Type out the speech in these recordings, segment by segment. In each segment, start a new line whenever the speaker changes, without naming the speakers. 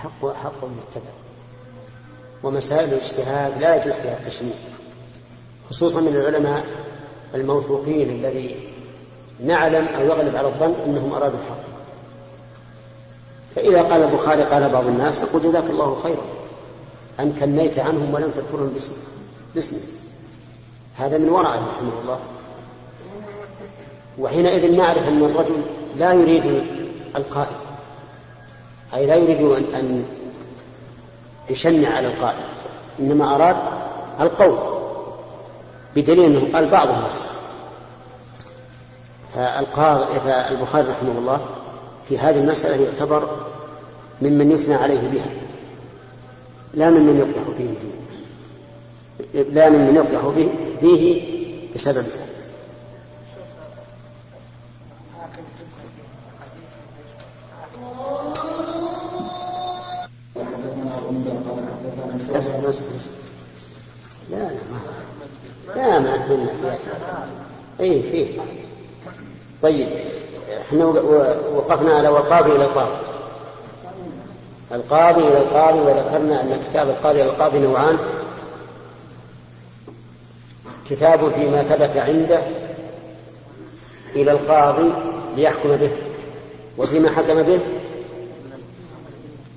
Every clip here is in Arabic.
الحق حق متبع ومسائل الاجتهاد لا يجوز فيها التشنيع خصوصا من العلماء الموثوقين الذي نعلم أو يغلب على الظن أنهم أرادوا الحق. فإذا قال البخاري قال بعض الناس نقول جزاك الله خيرا. أن كنيت عنهم ولم تذكرهم باسمه هذا من ورعه رحمه الله. وحينئذ نعرف أن الرجل لا يريد القائل. أي لا يريد أن يشنع على القائل إنما أراد القول بدليل أنه قال بعض الناس. فالبخاري رحمه الله في هذه المسألة يعتبر ممن يثنى عليه بها. لا ممن يقدح فيه. لا ممن يقدح فيه بسببها لا لا ما لا ما أتمنى اي فيه. طيب إحنا وقفنا على والقاضي إلى القاضي. القاضي إلى القاضي وذكرنا أن كتاب القاضي إلى القاضي نوعان. كتاب فيما ثبت عنده إلى القاضي ليحكم به وفيما حكم به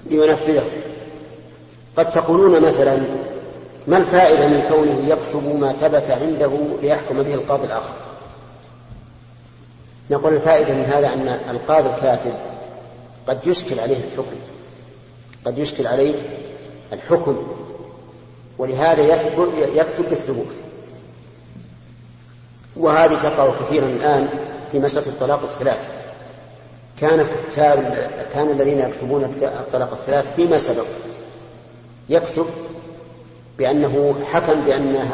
لينفذه. قد تقولون مثلا ما الفائدة من كونه يكتب ما ثبت عنده ليحكم به القاضي الآخر؟ نقول الفائدة من هذا أن القاضي الكاتب قد يشكل عليه الحكم. قد يشكل عليه الحكم. ولهذا يكتب بالثبوت. وهذه تقع كثيرا الآن في مسألة الطلاق الثلاث. كان كتاب كان الذين يكتبون الطلاق الثلاث فيما سبق يكتب بأنه حكم بأن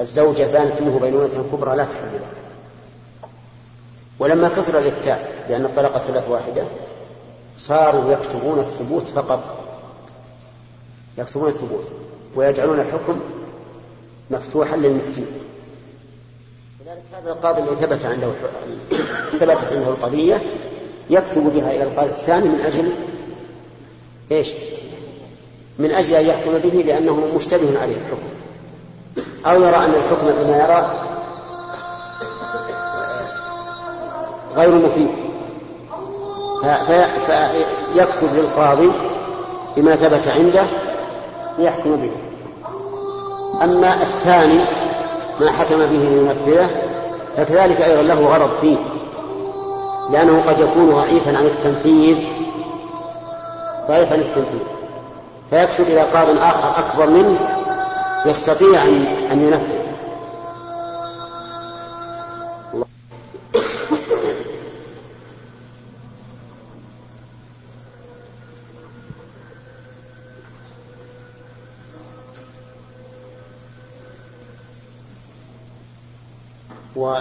الزوجة بانت منه بينونة كبرى لا تحل له ولما كثر الإفتاء بأن الطلاق الثلاث واحدة صاروا يكتبون الثبوت فقط. يكتبون الثبوت ويجعلون الحكم مفتوحا للمفتي. لذلك هذا القاضي الذي ثبت عنده ثبتت عنده القضية يكتب بها إلى القاضي الثاني من أجل إيش؟ من أجل أن يحكم به لأنه مشتبه عليه الحكم. أو يرى أن الحكم بما يرى غير مفيد. فيكتب للقاضي بما ثبت عنده ليحكم به. أما الثاني ما حكم به لينفذه فكذلك أيضا له غرض فيه لأنه قد يكون ضعيفا عن التنفيذ. ضعيفا عن التنفيذ. فيكتب إلى قاض آخر أكبر منه يستطيع أن ينفذ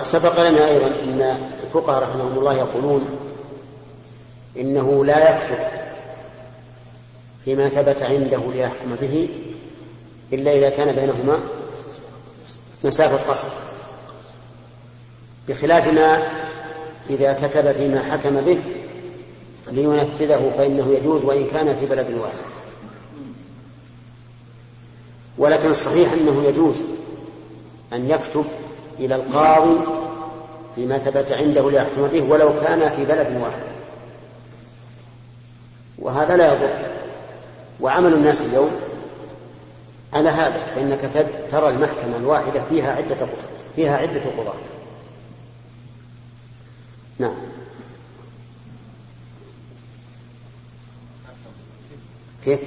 وسبق لنا أيضا أن الفقهاء رحمهم الله يقولون إنه لا يكتب فيما ثبت عنده ليحكم به إلا إذا كان بينهما مسافة قصر بخلاف ما إذا كتب فيما حكم به لينفذه فإنه يجوز وإن كان في بلد واحد. ولكن الصحيح أنه يجوز أن يكتب إلى القاضي فيما ثبت عنده ليحكم به ولو كان في بلد واحد. وهذا لا يضر. وعمل الناس اليوم على هذا فإنك ترى المحكمة الواحدة فيها عدة فيها عدة قضاة. نعم. كيف؟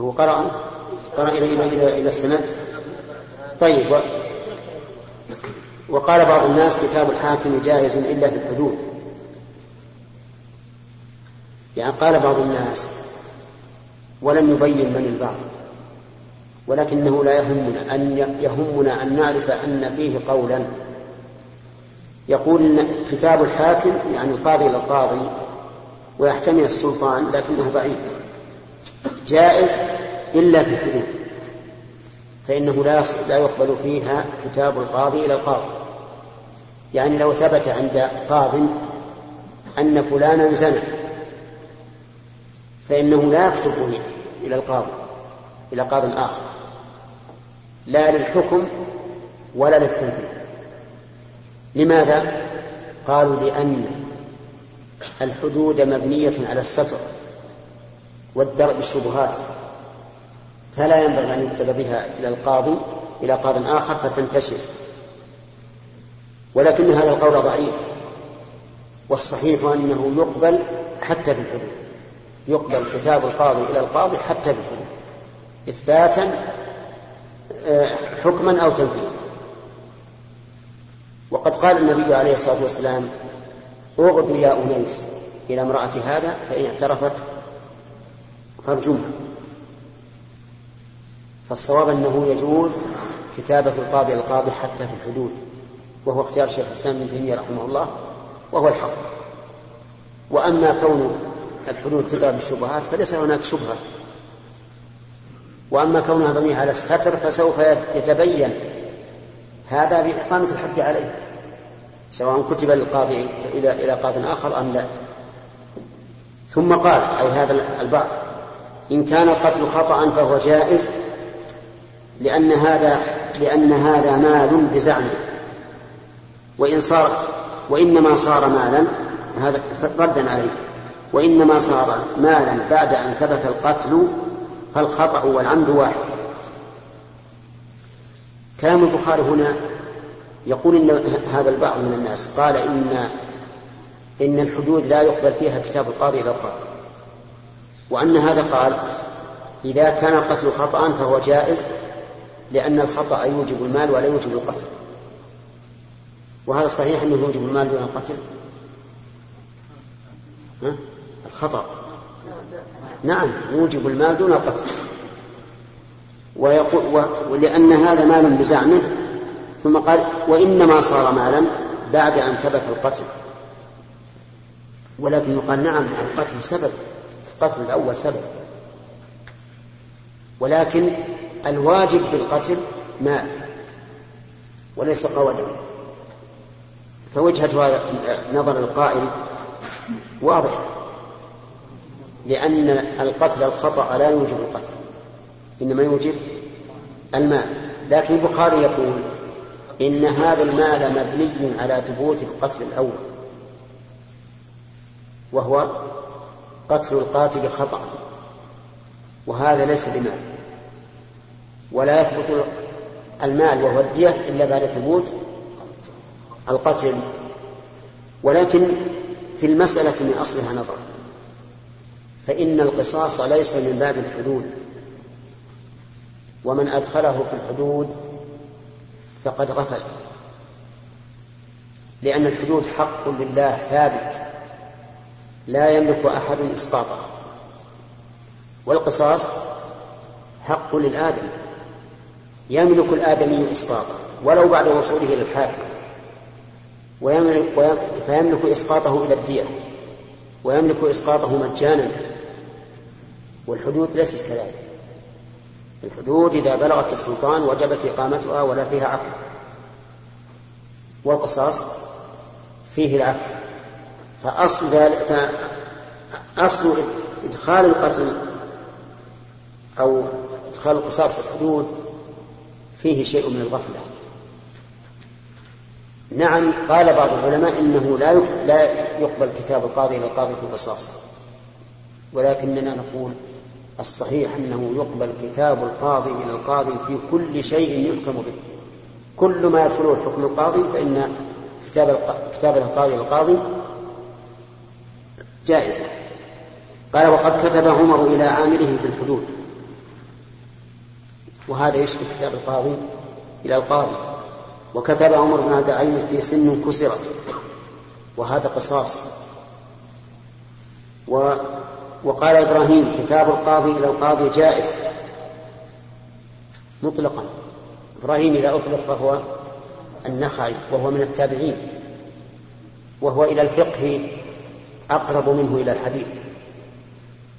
هو قرأ؟ قرأ إلى إلى إلى, السند؟ طيب. وقال بعض الناس كتاب الحاكم جائز إلا في الحدود. يعني قال بعض الناس ولم يبين من البعض ولكنه لا يهمنا أن يهمنا أن نعرف أن فيه قولا. يقول إن كتاب الحاكم يعني القاضي إلى القاضي ويحتمل السلطان لكنه بعيد جائز إلا في الحدود فإنه لا لا يقبل فيها كتاب القاضي إلى القاضي. يعني لو ثبت عند قاض أن فلانا زنى فإنه لا يكتب إلى القاضي إلى قاض آخر. لا للحكم ولا للتنفيذ. لماذا؟ قالوا لأن الحدود مبنية على الستر. والدرء بالشبهات فلا ينبغي أن يكتب بها إلى القاضي إلى قاض آخر فتنتشر. ولكن هذا القول ضعيف والصحيح أنه يقبل حتى في الحدود يقبل كتاب القاضي إلى القاضي حتى في الحدود إثباتا آه، حكما أو تنفيذا. وقد قال النبي عليه الصلاة والسلام اغدوا يا أنيس إلى امرأة هذا فإن اعترفت فارجمها فالصواب أنه يجوز كتابة القاضي القاضي حتى في الحدود وهو اختيار شيخ الإسلام ابن تيمية رحمه الله وهو الحق. وأما كون الحدود تضرب بالشبهات فليس هناك شبهة. وأما كونها مبنية على الستر فسوف يتبين هذا بإقامة الحد عليه سواء كتب للقاضي إلى إلى قاض آخر أم لا. ثم قال أي هذا البعض إن كان القتل خطأ فهو جائز لأن هذا لأن هذا مال بزعمه. وإن صار وإنما صار مالا هذا ردا عليه. وإنما صار مالا بعد أن ثبت القتل فالخطأ والعمد واحد. كلام البخاري هنا يقول إن هذا البعض من الناس قال إن إن الحدود لا يقبل فيها كتاب القاضي إلى القاضي. وأن هذا قال إذا كان القتل خطأ فهو جائز لأن الخطأ يوجب المال ولا يوجب القتل. وهذا صحيح أنه يوجب المال دون القتل. ها؟ الخطأ. نعم يوجب المال دون القتل. ويقول ولأن هذا مال بزعمه. ثم قال وإنما صار مالا بعد أن ثبت القتل. ولكن يقال نعم القتل سبب. القتل الأول سبب. ولكن الواجب بالقتل مال وليس قولا فوجهة نظر القائل واضحة لأن القتل الخطأ لا يوجب القتل إنما يوجب المال. لكن البخاري يقول إن هذا المال مبني على ثبوت القتل الأول وهو قتل القاتل خطأ. وهذا ليس بمال. ولا يثبت المال وهو الدية إلا بعد ثبوت القتل. ولكن في المسألة من أصلها نظر. فإن القصاص ليس من باب الحدود. ومن أدخله في الحدود فقد غفل. لأن الحدود حق لله ثابت. لا يملك أحد إسقاطه والقصاص حق للآدم. يملك الآدمي إسقاطه ولو بعد وصوله إلى الحاكم. ويملك فيملك إسقاطه إلى الدية. ويملك إسقاطه مجانا. والحدود ليست كذلك. الحدود إذا بلغت السلطان وجبت إقامتها ولا فيها عفو. والقصاص فيه العفو. فأصل ذلك أصل إدخال القتل أو إدخال القصاص في الحدود فيه شيء من الغفلة. نعم قال بعض العلماء إنه لا لا يقبل كتاب القاضي إلى القاضي في القصاص. ولكننا نقول الصحيح أنه يقبل كتاب القاضي إلى القاضي في كل شيء يحكم به. كل ما يدخله حكم القاضي فإن كتاب القاضي للقاضي جائزة. قال وقد كتب عمر إلى عامله في الحدود. وهذا يشبه كتاب القاضي إلى القاضي. وكتب عمر بن عبد العزيز في سن كسرت. وهذا قصاص. و وقال إبراهيم كتاب القاضي إلى القاضي جائز. مطلقا. إبراهيم إذا أطلق فهو النخعي وهو من التابعين. وهو إلى الفقه أقرب منه إلى الحديث.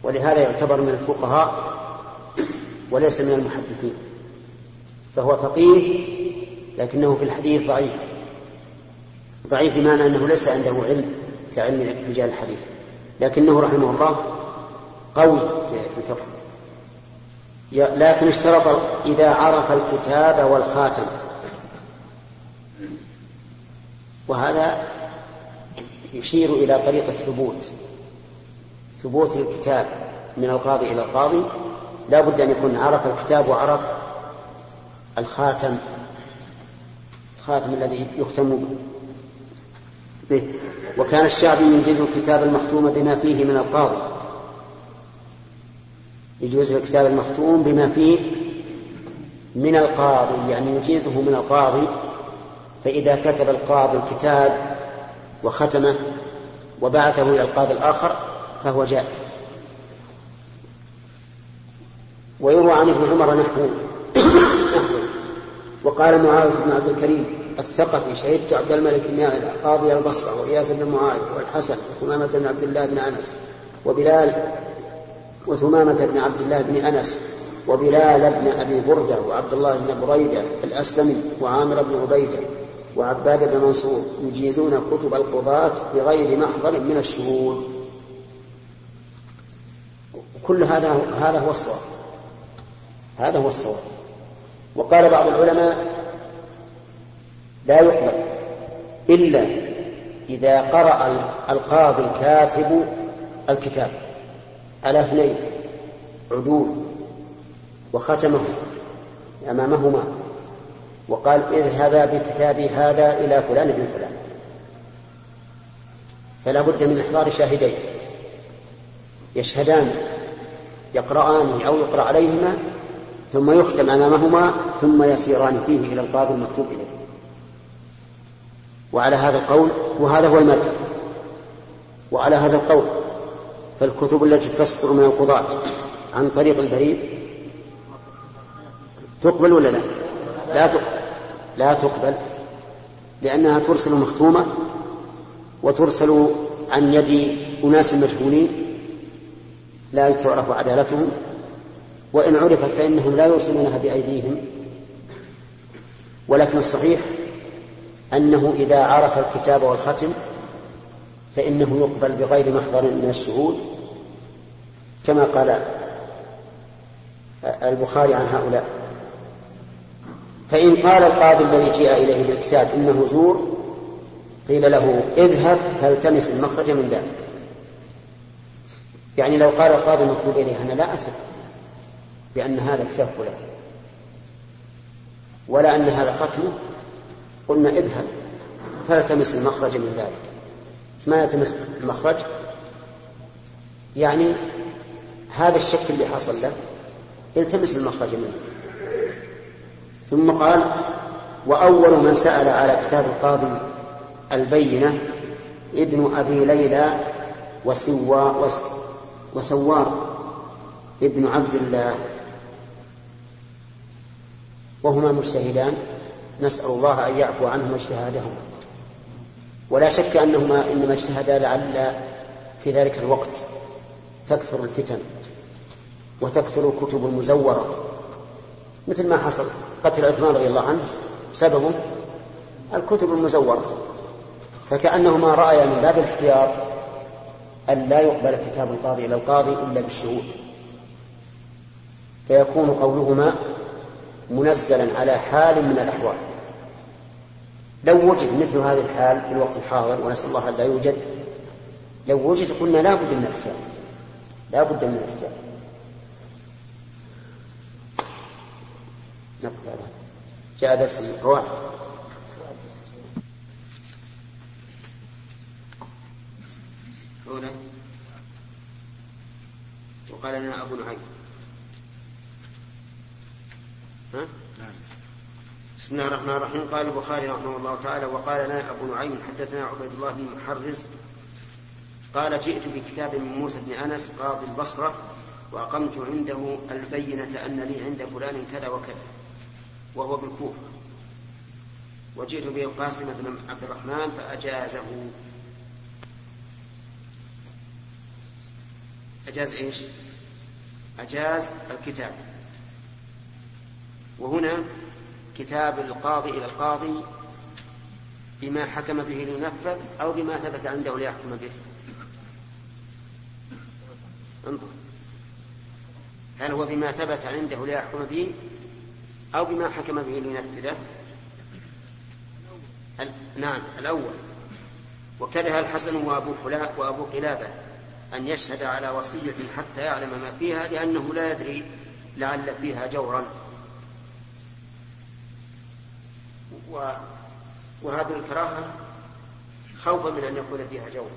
ولهذا يعتبر من الفقهاء وليس من المحدثين. فهو فقيه لكنه في الحديث ضعيف. ضعيف بمعنى أنه ليس عنده علم كعلم رجال الحديث. لكنه رحمه الله قوي في الفقه. لكن اشترط إذا عرف الكتاب والخاتم. وهذا يشير إلى طريق الثبوت ثبوت الكتاب من القاضي إلى القاضي. لا بد أن يكون عرف الكتاب وعرف الخاتم الخاتم الذي يختم به. وكان الشعبي ينجز الكتاب المختوم بما فيه من القاضي. يجوز الكتاب المختوم بما فيه من القاضي يعني يجيزه من القاضي. فإذا كتب القاضي الكتاب وختمه وبعثه إلى القاضي الآخر فهو جائز. ويروى عن ابن عمر نحو وقال معاوية بن عبد الكريم الثقفي شهدت عبد الملك بن قاضي البصرة وإياس بن معاوية والحسن وثمامة بن عبد الله بن أنس وبلال وثمامة بن عبد الله بن أنس وبلال بن أبي بردة وعبد الله بن بريدة الأسلمي وعامر بن عبيدة وعباد بن منصور يجيزون كتب القضاة بغير محضر من الشهود. كل هذا هذا هو الصواب. هذا هو الصواب. وقال بعض العلماء لا يقبل إلا إذا قرأ القاضي الكاتب الكتاب. على اثنين عدول وختمه أمامهما. وقال اذهبا بكتابي هذا إلى فلان بن فلان. فلا بد من إحضار شاهدين. يشهدان يقرآن أو يقرأ عليهما ثم يختم أمامهما ثم يسيران فيه إلى القاضي المكتوب إليه. وعلى هذا القول وهذا هو المذهب. وعلى هذا القول فالكتب التي تصدر من القضاة عن طريق البريد تقبل ولا لا؟ لا تقبل. لا تقبل لأنها ترسل مختومة وترسل عن يد أناس مجهولين لا تعرف عدالتهم وإن عرفت فإنهم لا يرسلونها بأيديهم. ولكن الصحيح أنه إذا عرف الكتاب والختم فإنه يقبل بغير محضر من الشهود كما قال البخاري عن هؤلاء. فإن قال القاضي الذي جاء إليه بالكتاب إنه زور قيل له اذهب فالتمس المخرج من ذلك. يعني لو قال القاضي المكتوب إليه أنا لا أثق بأن هذا كتاب فلان ولا أن هذا ختمه قلنا اذهب فالتمس المخرج من ذلك. ما يلتمس المخرج؟ يعني هذا الشك اللي حصل له التمس المخرج منه. ثم قال وأول من سأل على كتاب القاضي البينة ابن أبي ليلى وسوا وسوار ابن عبد الله. وهما مجتهدان نسأل الله أن يعفو عنهما اجتهادهما ولا شك أنهما إنما اجتهدا لعل في ذلك الوقت تكثر الفتن وتكثر الكتب المزورة. مثل ما حصل. قتل عثمان رضي الله عنه سببه الكتب المزورة. فكأنهما رأيا من باب الاحتياط أن لا يقبل كتاب القاضي إلى القاضي إلا بالشهود. فيكون قولهما منزلا على حال من الأحوال. لو وجد مثل هذه الحال في الوقت الحاضر ونسأل الله أن لا يوجد لو وجد قلنا لا بد من الاحتياط. لا بد من الاحتياط. جاء درس القواعد وقال لنا أبو نعيم ها؟ نعم. بسم الله الرحمن الرحيم. قال البخاري رحمه الله تعالى وقال لنا أبو نعيم حدثنا عبيد الله بن محرز. قال جئت بكتاب من موسى بن أنس قاضي البصرة وأقمت عنده البينة أن لي عند فلان كذا وكذا. وهو بالكوفة. وجئت به القاسم بن عبد الرحمن فأجازه. أجاز إيش؟ أجاز الكتاب. وهنا كتاب القاضي إلى القاضي بما حكم به لينفذ أو بما ثبت عنده ليحكم به. انظر. هل هو بما ثبت عنده ليحكم به؟ أو بما حكم به لينفذه نعم الأول. وكره الحسن وأبو, وأبو قلابة أن يشهد على وصية حتى يعلم ما فيها لأنه لا يدري لعل فيها جورا. و وهذه الكراهة خوفا من أن يكون فيها جور.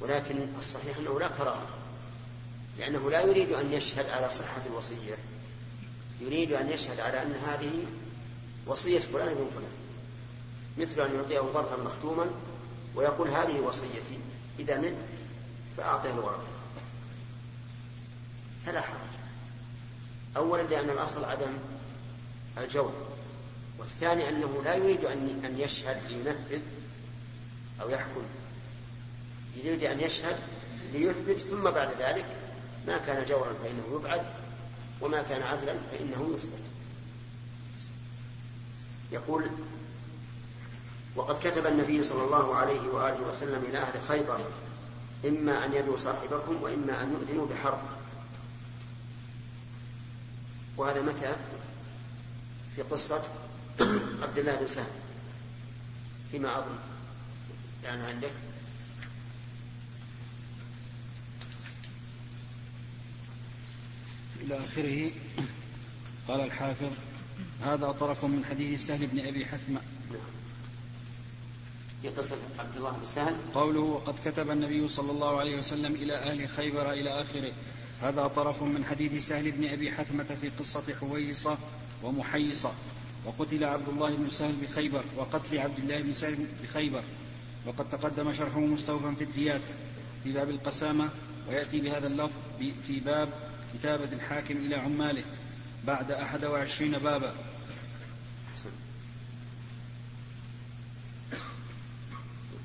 ولكن الصحيح أنه لا كراهة لأنه لا يريد أن يشهد على صحة الوصية. يريد أن يشهد على أن هذه وصية فلان بن فلان. مثل أن يعطيه ظرفا مختوما ويقول هذه وصيتي إذا مت فأعطيه الورثة فلا حرج. أولا لأن الأصل عدم الجور والثاني أنه لا يريد أن أن يشهد لينفذ أو يحكم. يريد أن يشهد ليثبت ثم بعد ذلك ما كان جورا فإنه يبعد. وما كان عدلا فإنه يثبت. يقول وقد كتب النبي صلى الله عليه وآله وسلم إلى أهل خيبر إما أن يدعوا صاحبكم وإما أن يؤذنوا بحرب. وهذا متى؟ في قصة عبد الله بن سهل فيما أظن. يعني عندك؟
إلى آخره. قال الحافظ هذا طرف من حديث سهل بن أبي حثمة.
في قصة عبد الله بن سهل.
قوله وقد كتب النبي صلى الله عليه وسلم إلى أهل خيبر إلى آخره. هذا طرف من حديث سهل بن أبي حثمة في قصة حويصة ومحيصة. وقتل عبد الله بن سهل بخيبر وقتل عبد الله بن سهل بخيبر. وقد تقدم شرحه مستوفا في الديات في باب القسامة ويأتي بهذا اللفظ في باب كتابة الحاكم إلى عماله بعد أحد وعشرين بابا.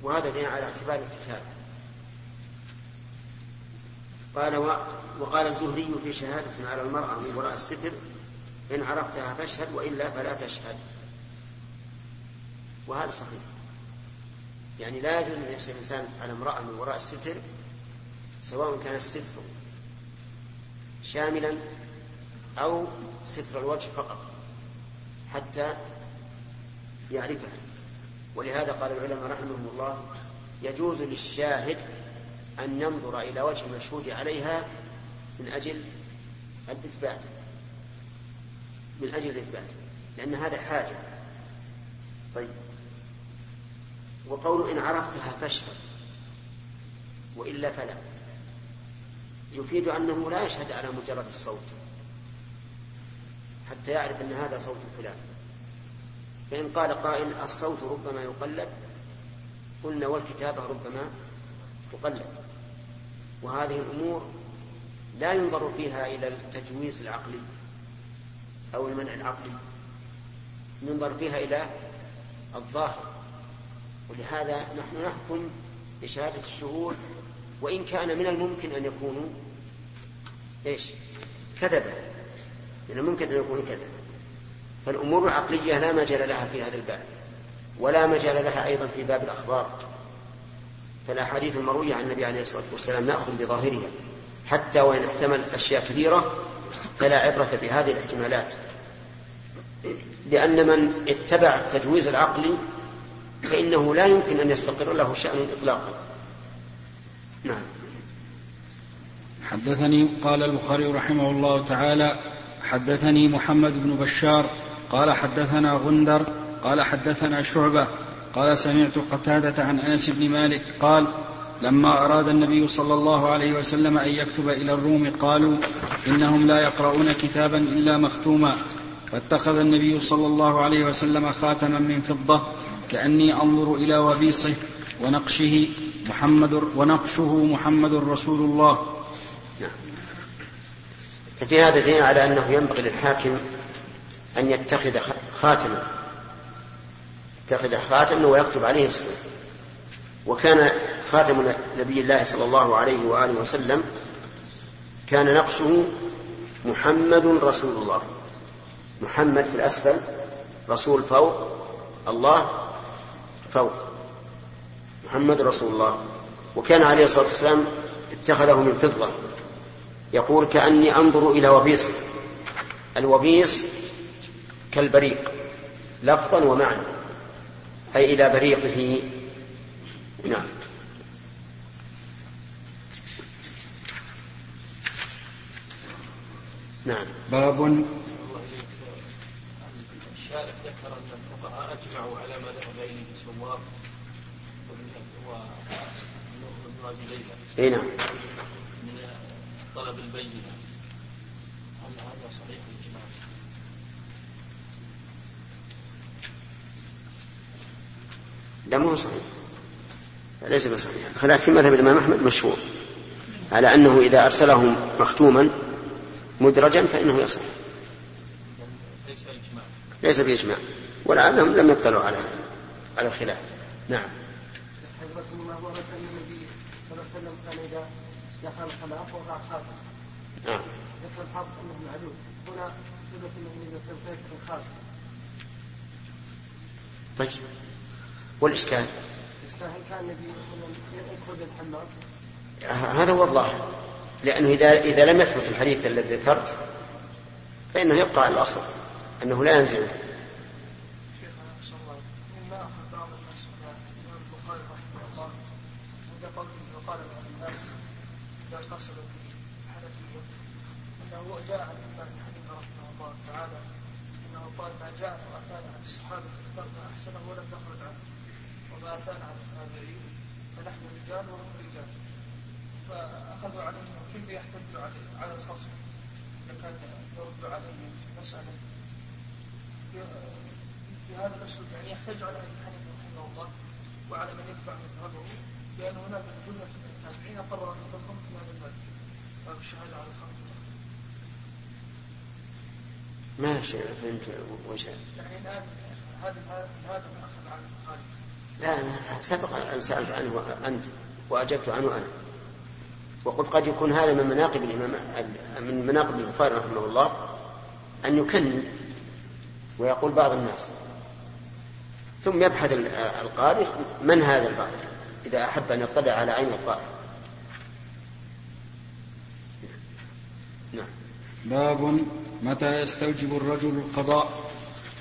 وهذا دين على اعتبار الكتاب. قال وقال الزهري في شهادة على المرأة من وراء الستر إن عرفتها فاشهد وإلا فلا تشهد. وهذا صحيح. يعني لا يجوز أن يشهد الإنسان على امرأة من وراء الستر سواء كان الستر شاملا أو ستر الوجه فقط حتى يعرفها ولهذا قال العلماء رحمهم الله يجوز للشاهد أن ينظر إلى وجه المشهود عليها من أجل الإثبات من أجل الإثبات لأن هذا حاجة. طيب. وقول إن عرفتها فاشهد وإلا فلا. يفيد أنه لا يشهد على مجرد الصوت حتى يعرف أن هذا صوت فلان. فإن قال قائل الصوت ربما يقلد قلنا والكتابة ربما تقلد. وهذه الأمور لا ينظر فيها إلى التجويز العقلي أو المنع العقلي ينظر فيها إلى الظاهر. ولهذا نحن نحكم بشهادة الشهود وإن كان من الممكن أن يكونوا إيش؟ كذبا من الممكن أن يكونوا كذبا فالأمور العقلية لا مجال لها في هذا الباب ولا مجال لها أيضا في باب الأخبار. فالأحاديث المروية عن النبي عليه الصلاة والسلام نأخذ بظاهرها. حتى وإن احتمل أشياء كثيرة فلا عبرة بهذه الاحتمالات. لأن من اتبع التجويز العقلي فإنه لا يمكن أن يستقر له شأن إطلاقا. نعم.
حدثني قال البخاري رحمه الله تعالى حدثني محمد بن بشار قال حدثنا غندر قال حدثنا شعبة قال سمعت قتادة عن أنس بن مالك قال لما أراد النبي صلى الله عليه وسلم أن يكتب إلى الروم قالوا إنهم لا يقرؤون كتابا إلا مختوما فاتخذ النبي صلى الله عليه وسلم خاتما من فضة كأني أنظر إلى وبيصه ونقشه محمد ونقشه محمد رسول الله.
ففي هذا دليل على أنه ينبغي للحاكم أن يتخذ خاتما يتخذ خاتما ويكتب عليه اسمه. وكان خاتم نبي الله صلى الله عليه وآله وسلم كان نقشه محمد رسول الله. محمد في الأسفل رسول فوق الله فوق. محمد رسول الله. وكان عليه الصلاة والسلام اتخذه من فضة. يقول كأني أنظر إلى وبيص. الوبيص كالبريق لفظا ومعنى أي إلى بريقه. نعم. نعم.
باب.
الشارح ذكر أن الفقهاء أجمعوا على ما ذهب إليه سوار وابن ليلى.
اي نعم.
طلب البينه هل هذا صحيح الإجماع؟
لا مو صحيح. ليس بصحيح. خلاف في مذهب الإمام أحمد مشهور على أنه إذا ارسله مختوما مدرجا فإنه يصح.
ليس
بإجماع. ولعلهم لم يطلعوا على على الخلاف. نعم.
حضرتكم الله ورد ان النبي صلى الله عليه وسلم كان إذا دخل الخلاء وضع خاتم
نعم.
ذكر الحافظ انه معلوم. هنا يثبت انه عليه وسلم الخاتم
طيب. والإشكال
هل كان النبي صلى الله عليه وسلم يدخل للحمام؟
هذا هو الظاهر. لأنه إذا إذا لم يثبت الحديث الذي ذكرت فإنه يبقى على الأصل أنه لا ينزعه
شيخنا نسال الله مما اخذ بعض الناس من الامام البخاري رحمه الله عند قوله وقال بعض الناس اذا قصد الحنفيه انه جاء عن الامام حنيفه رحمه الله تعالى انه قال ما جاء واتانا عن الصحابه اخترنا احسنه ولم نخرج عنه عن التابعين فنحن رجال وهم رجال. فأخذوا عليه انه كيف يحتج عليه على الخصم؟ إذا كان يرد عليه في مسألة. في هذا الأسلوب يعني يحتاج على ابي حنيفه رحمه الله وعلى من يتبع مذهبه لأن هناك جملة من التابعين قرر مذهبهم في هذا الباب. باب الشهادة على الخمس
ما فهمت وجه
يعني الان هذا هذا ما أخذ عن البخاري
لا أنا سبق أن سألت عنه أنت وأجبت عنه أنا. وقلت قد يكون هذا من مناقب الإمام من مناقب البخاري رحمه الله أن يكنن ويقول بعض الناس. ثم يبحث القارئ من هذا البعض إذا أحب أن يطلع على عين القارئ.
نعم. باب متى يستوجب الرجل القضاء؟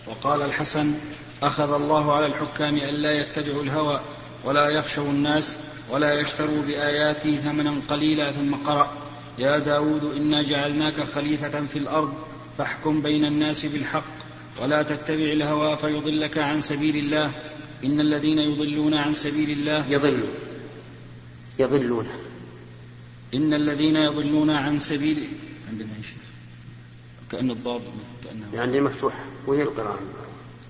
وقال الحسن أخذ الله على الحكام ألا يتبعوا الهوى ولا يخشوا الناس ولا يشتروا بآياته ثمنا قليلا ثم قرأ يا داود إنا جعلناك خليفة في الأرض فاحكم بين الناس بالحق ولا تتبع الهوى فيضلك عن سبيل الله إن الذين يضلون عن سبيل الله
يضلون. يضلون.
إن الذين يضلون عن سبيل عندنا يا شيخ كأن الضاد كأنه
يعني مفتوحة. وهي القراءة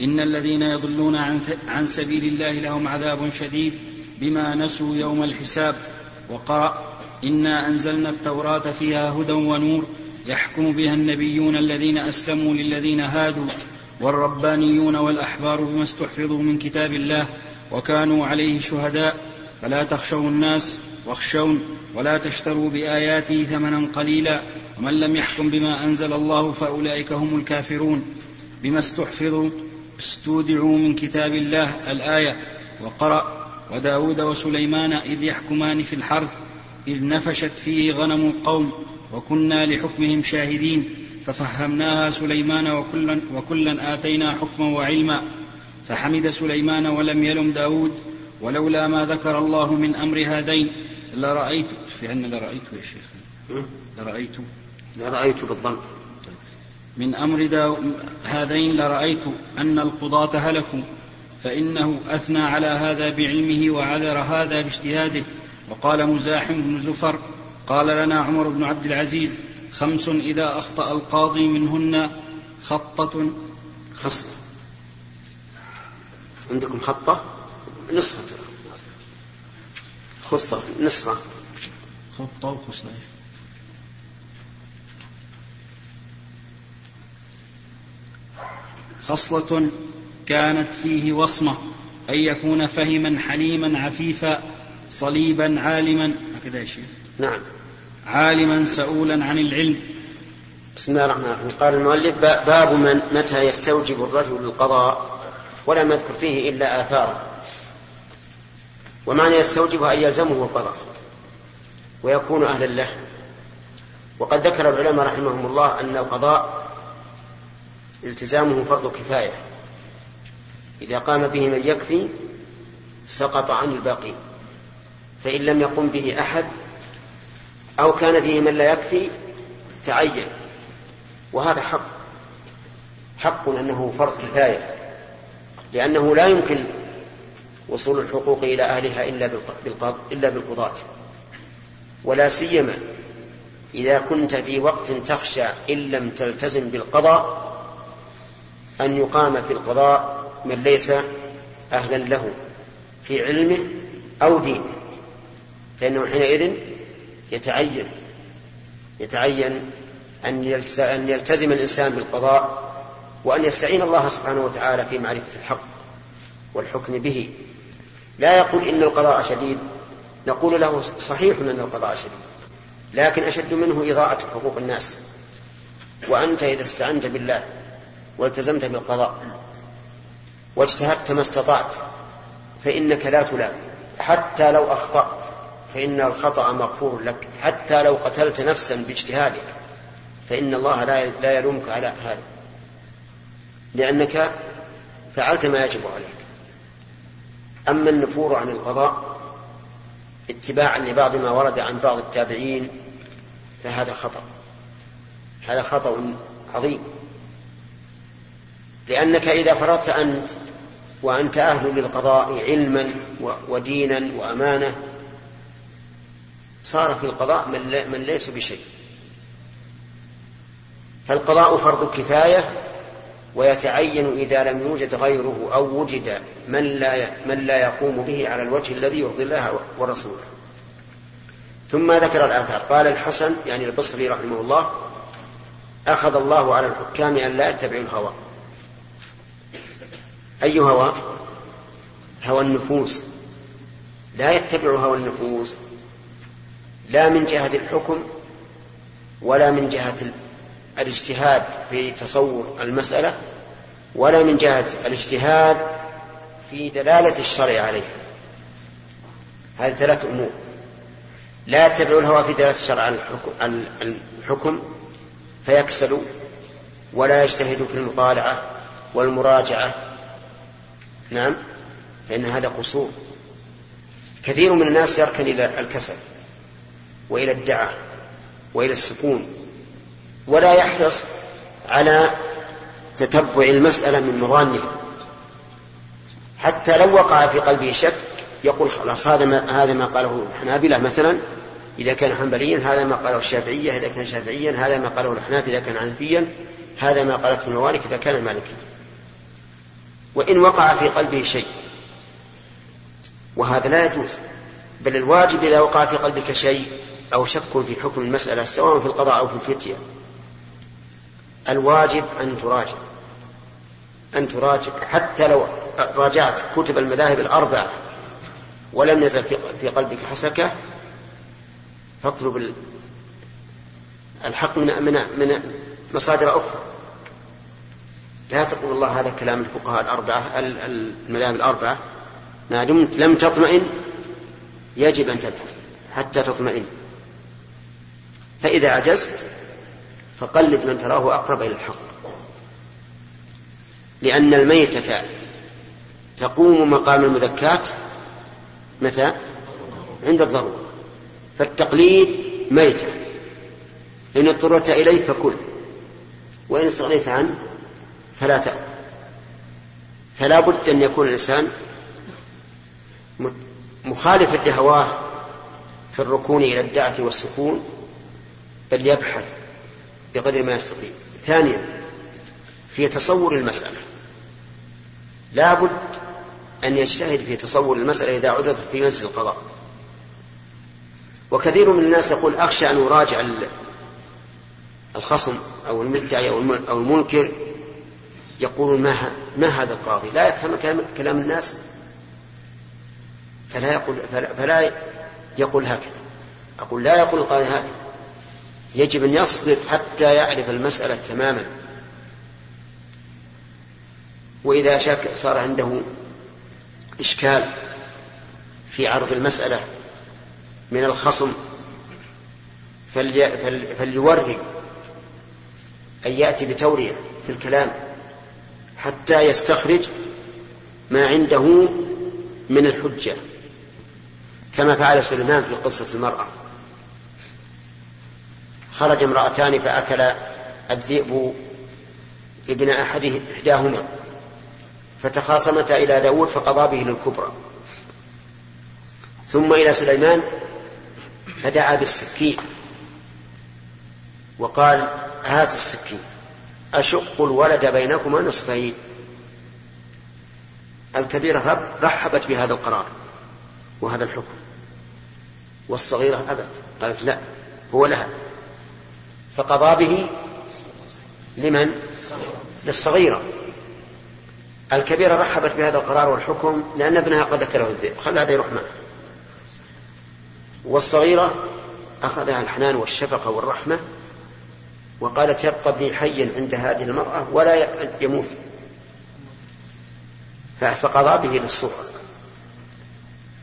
إن الذين يضلون عن عن سبيل الله لهم عذاب شديد بما نسوا يوم الحساب. وقرأ إنا أنزلنا التوراة فيها هدى ونور يحكم بها النبيون الذين أسلموا للذين هادوا والربانيون والأحبار بما استحفظوا من كتاب الله وكانوا عليه شهداء. فلا تخشوا الناس واخشون ولا تشتروا بآياتي ثمنا قليلا ومن لم يحكم بما أنزل الله فأولئك هم الكافرون. بما استحفظوا استودعوا من كتاب الله الآية وقرأ. وداود وسليمان إذ يحكمان في الحرث إذ نفشت فيه غنم القوم وكنا لحكمهم شاهدين. ففهمناها سليمان وكلا, وكلا آتينا حكما وعلما. فحمد سليمان ولم يلم داود ولولا ما ذكر الله من أمر هذين. لرأيت في عندنا لرأيت يا شيخ. لرأيت.
لرأيت بالضم
من أمر داو هذين لرأيت أن القضاة هلكوا فإنه أثنى على هذا بعلمه وعذر هذا باجتهاده. وقال مزاحم بن زفر قال لنا عمر بن عبد العزيز خمس إذا أخطأ القاضي منهن خطة.
خصلة عندكم خطة؟ نصفة خصلة نصفة
خطة وخصلة خصلة كانت فيه وصمة أن يكون فهما حليما عفيفا صليبا عالما. هكذا يا شيخ.
نعم.
عالما سؤولا عن العلم.
بسم الله الرحمن الرحيم. قال المؤلف باب من متى يستوجب الرجل القضاء ولم يذكر فيه إلا آثارا ومعنى يستوجب أن يلزمه القضاء ويكون أهلا له. وقد ذكر العلماء رحمهم الله أن القضاء التزامه فرض كفاية. إذا قام به من يكفي سقط عن الباقي. فإن لم يقم به أحد أو كان فيه من لا يكفي تعين. وهذا حق. حق أنه فرض كفاية. لأنه لا يمكن وصول الحقوق إلى أهلها إلا بالقضاة. ولا سيما إذا كنت في وقت تخشى إن لم تلتزم بالقضاء أن يقام في القضاء من ليس أهلا له في علمه أو دينه. فإنه حينئذ يتعين يتعين أن يلتزم الإنسان بالقضاء وأن يستعين الله سبحانه وتعالى في معرفة الحق والحكم به. لا يقول إن القضاء شديد. نقول له صحيح أن القضاء شديد. لكن أشد منه إضاءة حقوق الناس. وأنت إذا استعنت بالله والتزمت بالقضاء واجتهدت ما استطعت فإنك لا تلام. حتى لو أخطأت فإن الخطأ مغفور لك. حتى لو قتلت نفسا باجتهادك فإن الله لا يلومك على هذا. لأنك فعلت ما يجب عليك. أما النفور عن القضاء اتباعا لبعض ما ورد عن بعض التابعين فهذا خطأ. هذا خطأ عظيم. لأنك إذا فرضت أنت وأنت أهل للقضاء علما ودينا وأمانة صار في القضاء من, ليس بشيء. فالقضاء فرض كفاية ويتعين إذا لم يوجد غيره أو وجد من لا من لا يقوم به على الوجه الذي يرضي الله ورسوله. ثم ذكر الآثار قال الحسن يعني البصري رحمه الله أخذ الله على الحكام أن لا يتبعوا الهوى. أي هوى؟ هوى النفوس لا يتبع هوى النفوس لا من جهة الحكم ولا من جهة الاجتهاد في تصور المسألة ولا من جهة الاجتهاد في دلالة الشرع عليه. هذه ثلاث أمور. لا يتبع الهوى في دلالة الشرع على الحكم فيكسل ولا يجتهد في المطالعة والمراجعة. نعم فإن هذا قصور. كثير من الناس يركن إلى الكسل وإلى الدعة وإلى السكون. ولا يحرص على تتبع المسألة من مظانها حتى لو وقع في قلبه شك يقول خلاص هذا ما هذا ما قاله الحنابلة مثلا إذا كان حنبليا هذا ما قاله الشافعية إذا كان شافعيا هذا ما قاله الأحناف إذا كان حنفيا هذا ما قالته الموالك إذا كان مالكيا وإن وقع في قلبه شيء وهذا لا يجوز. بل الواجب إذا وقع في قلبك شيء أو شك في حكم المسألة سواء في القضاء أو في الفتية. الواجب أن تراجع أن تراجع. حتى لو راجعت كتب المذاهب الأربعة ولم يزل في قلبك حسكة فاطلب الحق من من من مصادر أخرى. لا تقول الله هذا كلام الفقهاء الأربعة المذاهب الأربعة. ما دمت لم تطمئن يجب أن تبحث حتى تطمئن. فإذا عجزت فقلد من تراه أقرب إلى الحق. لأن الميتة تقوم مقام المذكات متى؟ عند الضرورة. فالتقليد ميتة. إن اضطررت إليه فكل. وإن استغنيت عنه فلا تأكل. فلا بد أن يكون الإنسان مخالفا لهواه في الركون إلى الدعة والسكون بل يبحث بقدر ما يستطيع. ثانيا في تصور المسألة. لا بد أن يجتهد في تصور المسألة إذا عرضت في منزل القضاء. وكثير من الناس يقول أخشى أن أراجع الخصم أو المدعي أو المنكر. يقولون ما, ما هذا القاضي؟ لا يفهم كلام الناس. فلا يقول فلا, فلا يقول هكذا. أقول لا يقول القاضي هكذا. يجب أن يصبر حتى يعرف المسألة تماما. وإذا شك صار عنده إشكال في عرض المسألة من الخصم فلي فل فليوري أن يأتي بتورية في الكلام حتى يستخرج ما عنده من الحجة كما فعل سليمان في قصة المرأة. خرج امرأتان فأكل الذئب ابن أحد إحداهما فتخاصمتا إلى داود فقضى به للكبرى. ثم إلى سليمان فدعا بالسكين وقال هات السكين أشق الولد بينكما نصفين. الكبيرة رحبت بهذا القرار وهذا الحكم والصغيرة أبت قالت لا هو لها. فقضى به لمن؟ للصغيرة. الكبيرة رحبت بهذا القرار والحكم لأن ابنها قد أكله الذئب. خل هذا يروح معه. والصغيرة أخذها الحنان والشفقة والرحمة وقالت يبقى ابني حيا عند هذه المرأة ولا يموت. فقضى به للصغرى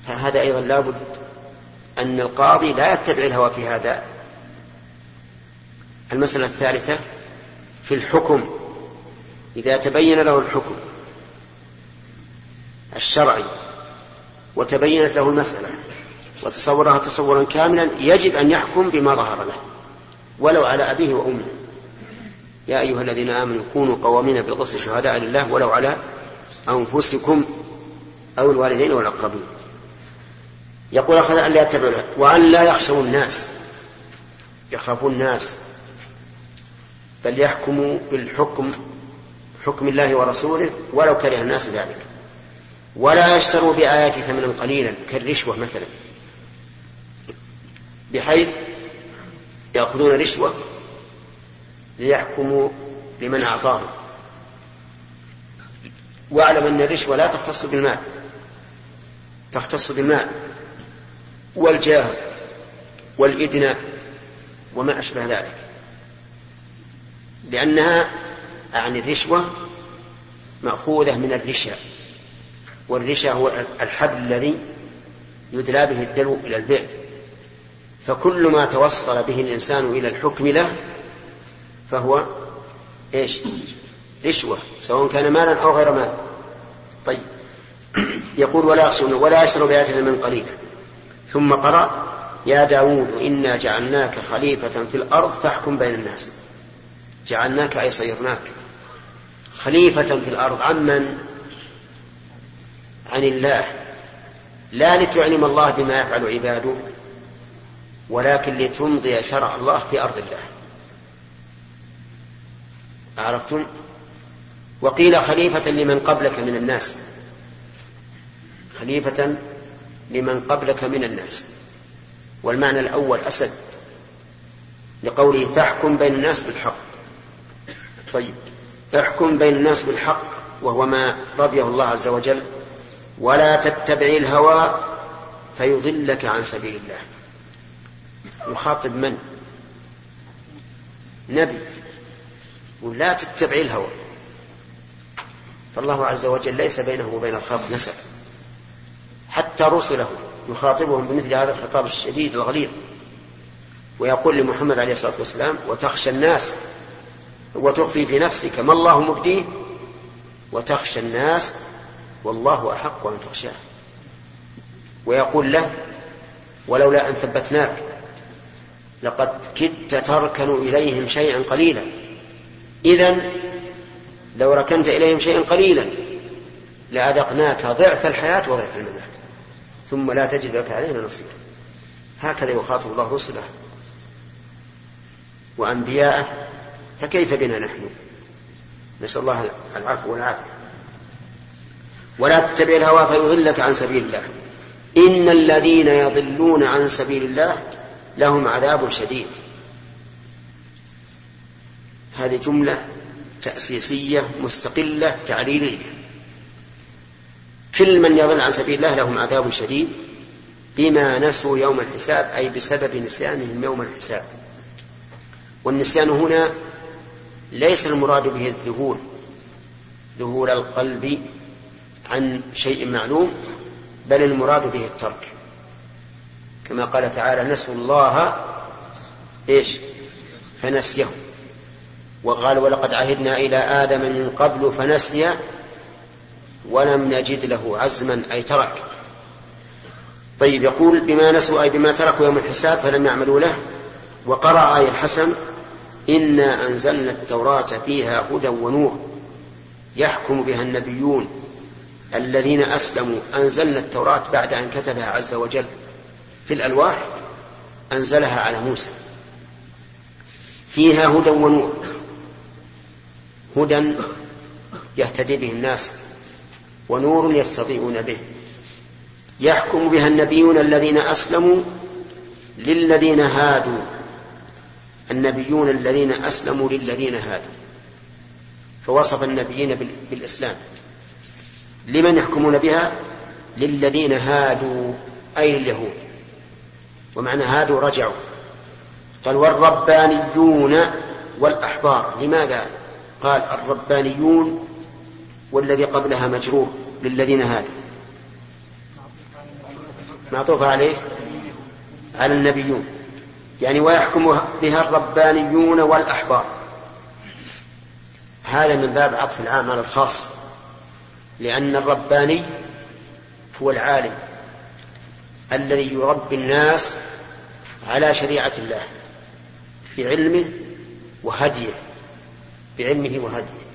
فهذا أيضا لابد أن القاضي لا يتبع الهوى في هذا المسألة الثالثة في الحكم. إذا تبين له الحكم الشرعي وتبينت له المسألة وتصورها تصورا كاملا يجب أن يحكم بما ظهر له ولو على أبيه وأمه. يا أيها الذين آمنوا كونوا قوامين بالقسط شهداء لله ولو على أنفسكم أو الوالدين والأقربين. يقول أخذ أن لا يتبعوا وأن لا يخشوا الناس يخافون الناس. بل يحكموا بالحكم حكم الله ورسوله ولو كره الناس ذلك. ولا يشتروا بآيات ثمنا قليلا كالرشوة مثلا. بحيث يأخذون رشوة ليحكموا لمن أعطاهم. واعلم أن الرشوة لا تختص بالمال. تختص بالمال. والجاه والإدناء وما أشبه ذلك. لأنها عن الرشوة مأخوذة من الرشا. والرشا هو الحبل الذي يدلى به الدلو إلى البئر. فكل ما توصل به الإنسان إلى الحكم له فهو إيش؟ رشوة سواء كان مالا أو غير مال. طيب. يقول ولا يخشون ولا يشرب بآياتنا من قليلا ثم قرأ يا داود إنا جعلناك خليفة في الأرض فاحكم بين الناس. جعلناك أي صيرناك. خليفة في الأرض عمن عن الله. لا لتعلم الله بما يفعل عباده ولكن لتمضي شرع الله في أرض الله. عرفتم؟ وقيل خليفة لمن قبلك من الناس. خليفة لمن قبلك من الناس. والمعنى الأول أسد لقوله فاحكم بين الناس بالحق. طيب. احكم بين الناس بالحق وهو ما رضيه الله عز وجل. ولا تتبع الهوى فيضلك عن سبيل الله. يخاطب من؟ نبي. ولا تتبع الهوى. فالله عز وجل ليس بينه وبين الخلق نسب. حتى رسله يخاطبهم بمثل هذا الخطاب الشديد الغليظ. ويقول لمحمد عليه الصلاة والسلام وتخشى الناس وتخفي في نفسك ما الله مبديه وتخشى الناس والله أحق أن تخشاه. ويقول له ولولا أن ثبتناك لقد كدت تركن إليهم شيئا قليلا. اذا لو ركنت إليهم شيئا قليلا لأذقناك ضعف الحياة وضعف الممات. ثم لا تجد لك علينا نصيرا. هكذا يخاطب الله رسله. وأنبياءه فكيف بنا نحن؟ نسأل الله العفو والعافية. ولا تتبع الهوى فيضلك عن سبيل الله. إن الذين يضلون عن سبيل الله لهم عذاب شديد. هذه جملة تأسيسية مستقلة تعليلية كل من يضل عن سبيل الله لهم عذاب شديد بما نسوا يوم الحساب أي بسبب نسيانهم يوم الحساب. والنسيان هنا ليس المراد به الذهول ذهول القلب عن شيء معلوم بل المراد به الترك. كما قال تعالى نسوا الله إيش؟ فنسيهم وقال ولقد عهدنا إلى آدم من قبل فنسي ولم نجد له عزما أي ترك. طيب يقول بما نسوا أي بما تركوا يوم الحساب فلم يعملوا له. وقرأ آية الحسن إنا أنزلنا التوراة فيها هدى ونور يحكم بها النبيون الذين أسلموا. أنزلنا التوراة بعد أن كتبها عز وجل في الألواح أنزلها على موسى. فيها هدى ونور هدى يهتدي به الناس ونور يستضيئون به. يحكم بها النبيون الذين أسلموا للذين هادوا. النبيون الذين أسلموا للذين هادوا. فوصف النبيين بالإسلام. لمن يحكمون بها؟ للذين هادوا أي لليهود ومعنى هادوا رجعوا. قال والربانيون والأحبار. لماذا؟ قال الربانيون والذي قبلها مجرور للذين هادوا. معطوف عليه؟ على النبيون. يعني ويحكم بها الربانيون والأحبار. هذا من باب عطف العام على الخاص لأن الرباني هو العالم الذي يربي الناس على شريعة الله بعلمه وهديه بعلمه وهديه.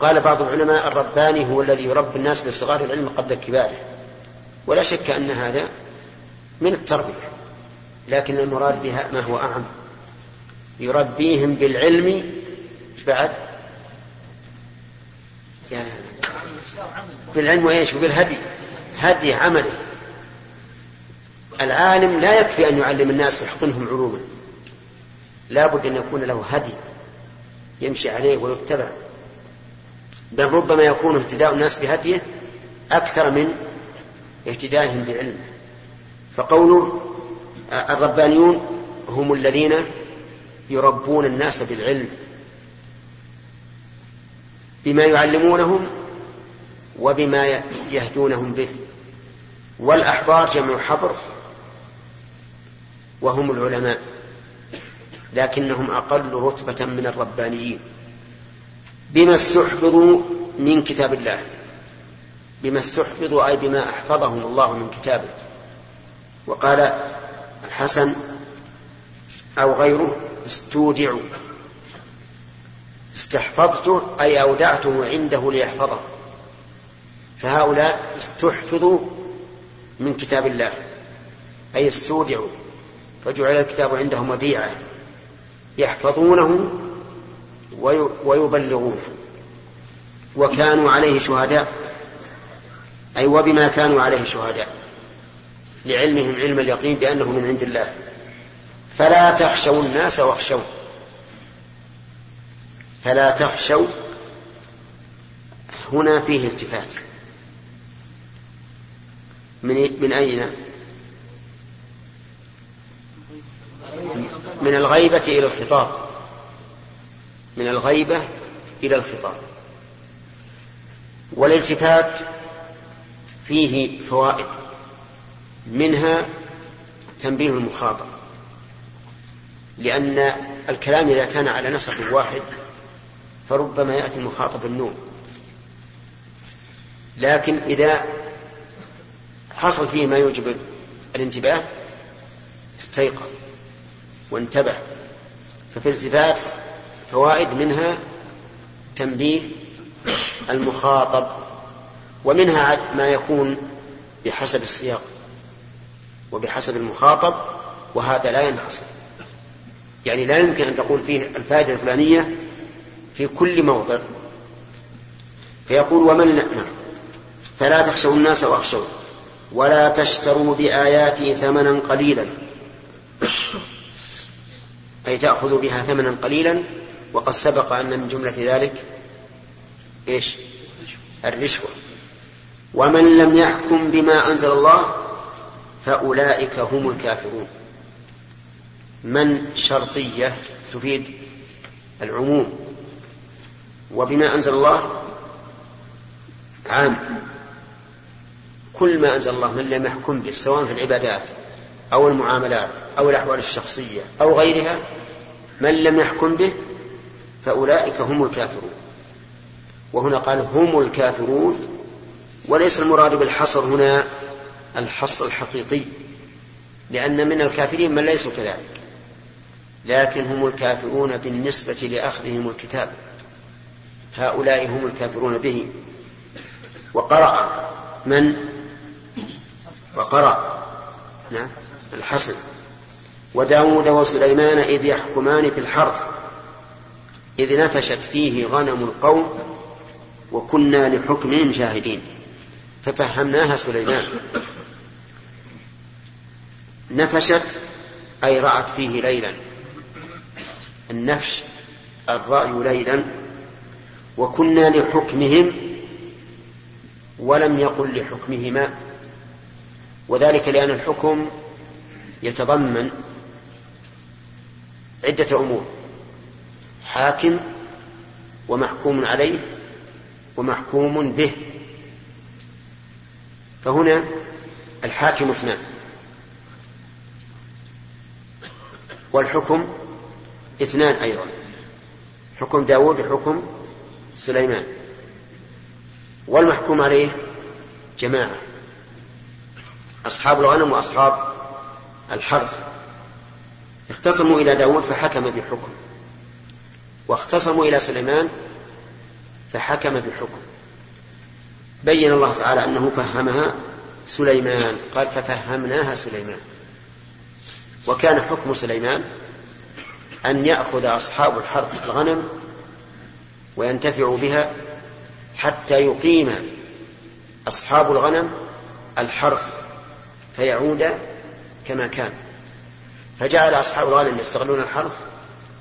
قال بعض العلماء الرباني هو الذي يربي الناس بصغار العلم قبل كباره. ولا شك أن هذا من التربية. لكن المراد بها ما هو أعم. يربيهم بالعلم إيش بعد؟ يعني بالعلم وإيش؟ وبالهدي. هدي عمله العالم لا يكفي أن يعلم الناس يحقنهم علوما. لا بد أن يكون له هدي يمشي عليه ويتبع. بل ربما يكون اهتداء الناس بهديه أكثر من اهتدائهم بعلمه فقوله الربانيون هم الذين يربون الناس بالعلم بما يعلمونهم وبما يهدونهم به والأحبار جمع حبر وهم العلماء لكنهم أقل رتبة من الربانيين. بما استحفظوا من كتاب الله بما استحفظوا أي بما أحفظهم الله من كتابه. وقال الحسن أو غيره استودعوا استحفظته أي أودعته عنده ليحفظه. فهؤلاء استحفظوا من كتاب الله أي استودعوا. فجعل الكتاب عندهم وديعة. يحفظونه ويبلغونه. وكانوا عليه شهداء أي وبما كانوا عليه شهداء. لعلمهم علم اليقين بأنه من عند الله. فلا تخشوا الناس واخشوا فلا تخشوا. هنا فيه التفات. من من أين؟ من الغيبة إلى الخطاب. من الغيبة إلى الخطاب. والالتفات فيه فوائد. منها تنبيه المخاطب. لأن الكلام إذا كان على نسق واحد فربما يأتي المخاطب النوم لكن إذا حصل فيه ما يوجب الانتباه استيقظ وانتبه. ففي الالتفات فوائد منها تنبيه المخاطب ومنها ما يكون بحسب السياق. وبحسب المخاطب وهذا لا ينحصر. يعني لا يمكن أن تقول فيه الفائدة الفلانية في كل موضع. فيقول ومن نعم فلا تخشوا الناس وأخشوا. ولا تشتروا بآياتي ثمنا قليلا. أي تأخذوا بها ثمنا قليلا. وقد سبق أن من جملة ذلك إيش؟ الرشوة. ومن لم يحكم بما أنزل الله فأولئك هم الكافرون. من شرطية تفيد العموم. وبما أنزل الله عام. كل ما أنزل الله من لم يحكم به سواء في العبادات أو المعاملات أو الأحوال الشخصية أو غيرها من لم يحكم به فأولئك هم الكافرون. وهنا قال هم الكافرون وليس المراد بالحصر هنا الحصر الحقيقي لأن من الكافرين من ليسوا كذلك لكن هم الكافرون بالنسبة لأخذهم الكتاب. هؤلاء هم الكافرون به. وقرأ من؟ وقرأ. نعم الحسن وداود وسليمان إذ يحكمان في الحرث إذ نفشت فيه غنم القوم وكنا لحكمهم شاهدين. ففهمناها سليمان. نفشت أي رأت فيه ليلا. النفش الرأي ليلا. وكنا لحكمهم ولم يقل لحكمهما. وذلك لأن الحكم يتضمن عدة أمور. حاكم ومحكوم عليه ومحكوم به. فهنا الحاكم اثنان. والحكم اثنان أيضا. حكم داود وحكم سليمان. والمحكوم عليه جماعة. أصحاب الغنم وأصحاب الحرث. اختصموا إلى داود فحكم بحكم. واختصموا إلى سليمان فحكم بحكم. بين الله تعالى أنه فهمها سليمان. قال ففهمناها سليمان. وكان حكم سليمان أن يأخذ أصحاب الحرث الغنم وينتفعوا بها حتى يقيم أصحاب الغنم الحرث فيعود كما كان. فجعل أصحاب الغنم يستغلون الحرث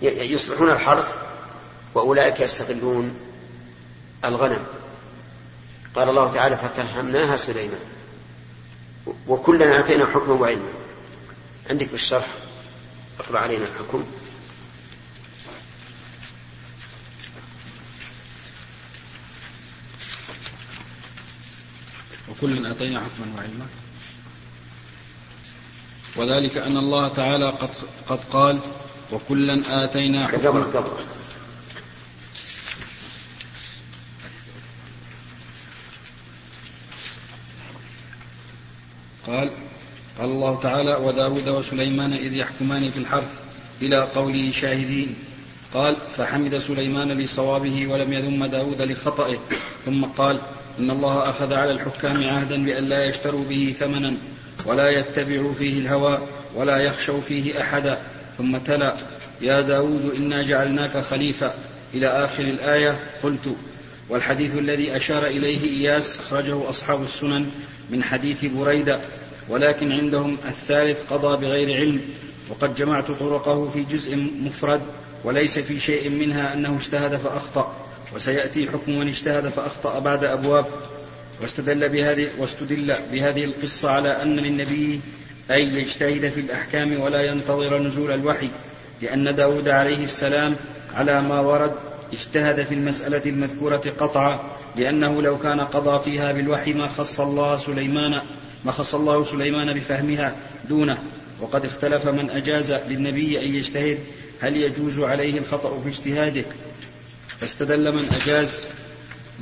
يصلحون الحرث وأولئك يستغلون الغنم. قال الله تعالى ففهمناها سليمان. وكلنا آتينا حكما وعلما. عندك بالشرح؟ اقرأ علينا الحكم.
وكلا آتينا حكما وعلما. وذلك أن الله تعالى قد, قد قال وكلا آتينا حكما. قال قال الله تعالى وداود وسليمان إذ يحكمان في الحرث إلى قوله شاهدين. قال فحمد سليمان لصوابه ولم يذم داود لخطئه. ثم قال إن الله أخذ على الحكام عهدا بأن لا يشتروا به ثمنا ولا يتبعوا فيه الهوى ولا يخشوا فيه أحدا. ثم تلا يا داود إنا جعلناك خليفة. إلى آخر الآية قلت والحديث الذي أشار إليه إياس أخرجه أصحاب السنن من حديث بريدة ولكن عندهم الثالث قضى بغير علم وقد جمعت طرقه في جزء مفرد وليس في شيء منها أنه اجتهد فأخطأ وسيأتي حكم من اجتهد فأخطأ بعد أبواب. واستدل بهذه واستدل بهذه القصة على أن للنبي أن يجتهد في الأحكام ولا ينتظر نزول الوحي لأن داود عليه السلام على ما ورد اجتهد في المسألة المذكورة قطعا لأنه لو كان قضى فيها بالوحي ما خص الله سليمان ما خص الله سليمان بفهمها دونه. وقد اختلف من أجاز للنبي أن يجتهد هل يجوز عليه الخطأ في اجتهاده؟ فاستدل من أجاز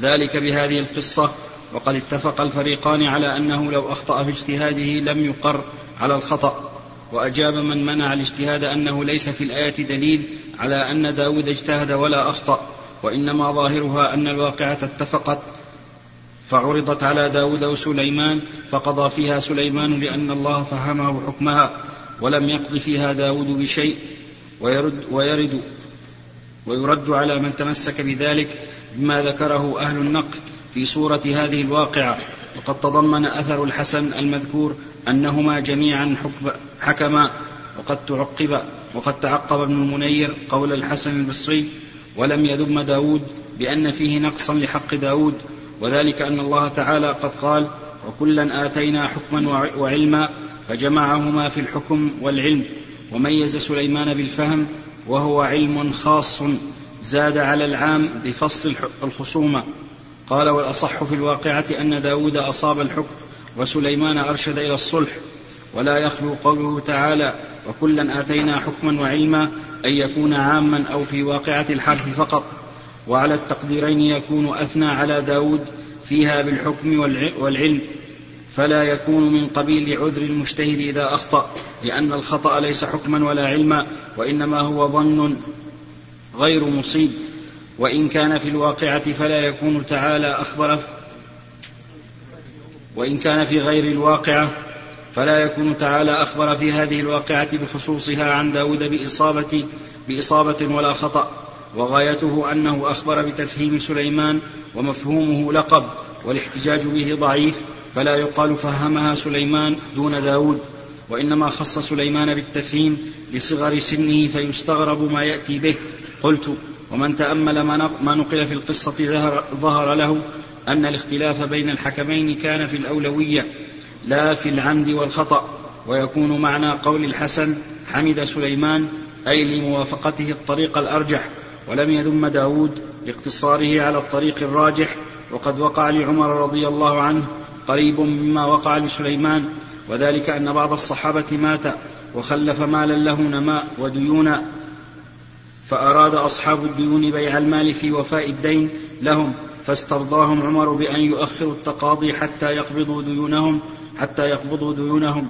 ذلك بهذه القصة. وقد اتفق الفريقان على أنه لو أخطأ في اجتهاده لم يقر على الخطأ. وأجاب من منع الاجتهاد أنه ليس في الآية دليل على أن داود اجتهد ولا أخطأ. وإنما ظاهرها أن الواقعة اتفقت. فعرضت على داود وسليمان فقضى فيها سليمان لأن الله فهمه حكمها ولم يقض فيها داود بشيء ويرد, ويرد ويرد على من تمسك بذلك بما ذكره أهل النقل في صورة هذه الواقعة. وقد تضمن أثر الحسن المذكور أنهما جميعا حكما وقد تعقب وقد تعقب ابن المنير قول الحسن البصري ولم يذم داود بأن فيه نقصا لحق داود وذلك أن الله تعالى قد قال وكلا آتينا حكما وعلما فجمعهما في الحكم والعلم وميز سليمان بالفهم وهو علم خاص زاد على العام بفصل الخصومة قال والأصح في الواقعة أن داود أصاب الحكم وسليمان أرشد إلى الصلح ولا يخلو قوله تعالى وكلا آتينا حكما وعلما أن يكون عاما أو في واقعة الحرف فقط وعلى التقديرين يكون أثنى على داود فيها بالحكم والعلم فلا يكون من قبيل عذر المجتهد إذا أخطأ لأن الخطأ ليس حكما ولا علما وإنما هو ظن غير مصيب. وإن كان في الواقعة فلا يكون تعالى أخبر وإن كان في غير الواقعة فلا يكون تعالى أخبر في هذه الواقعة بخصوصها عن داود بإصابة, بإصابة ولا خطأ. وغايته أنه أخبر بتفهيم سليمان ومفهومه لقب والاحتجاج به ضعيف فلا يقال فهمها سليمان دون داود وإنما خص سليمان بالتفهيم لصغر سنه فيستغرب ما يأتي به. قلت ومن تأمل ما نقل في القصة ظهر له أن الاختلاف بين الحكمين كان في الأولوية لا في العمد والخطأ ويكون معنى قول الحسن حمد سليمان أي لموافقته الطريق الأرجح. ولم يذم داود لاقتصاره على الطريق الراجح وقد وقع لعمر رضي الله عنه قريب مما وقع لسليمان وذلك أن بعض الصحابة مات وخلف مالا له نماء وديونا فأراد أصحاب الديون بيع المال في وفاء الدين لهم فاسترضاهم عمر بأن يؤخروا التقاضي حتى يقبضوا ديونهم حتى يقبضوا ديونهم.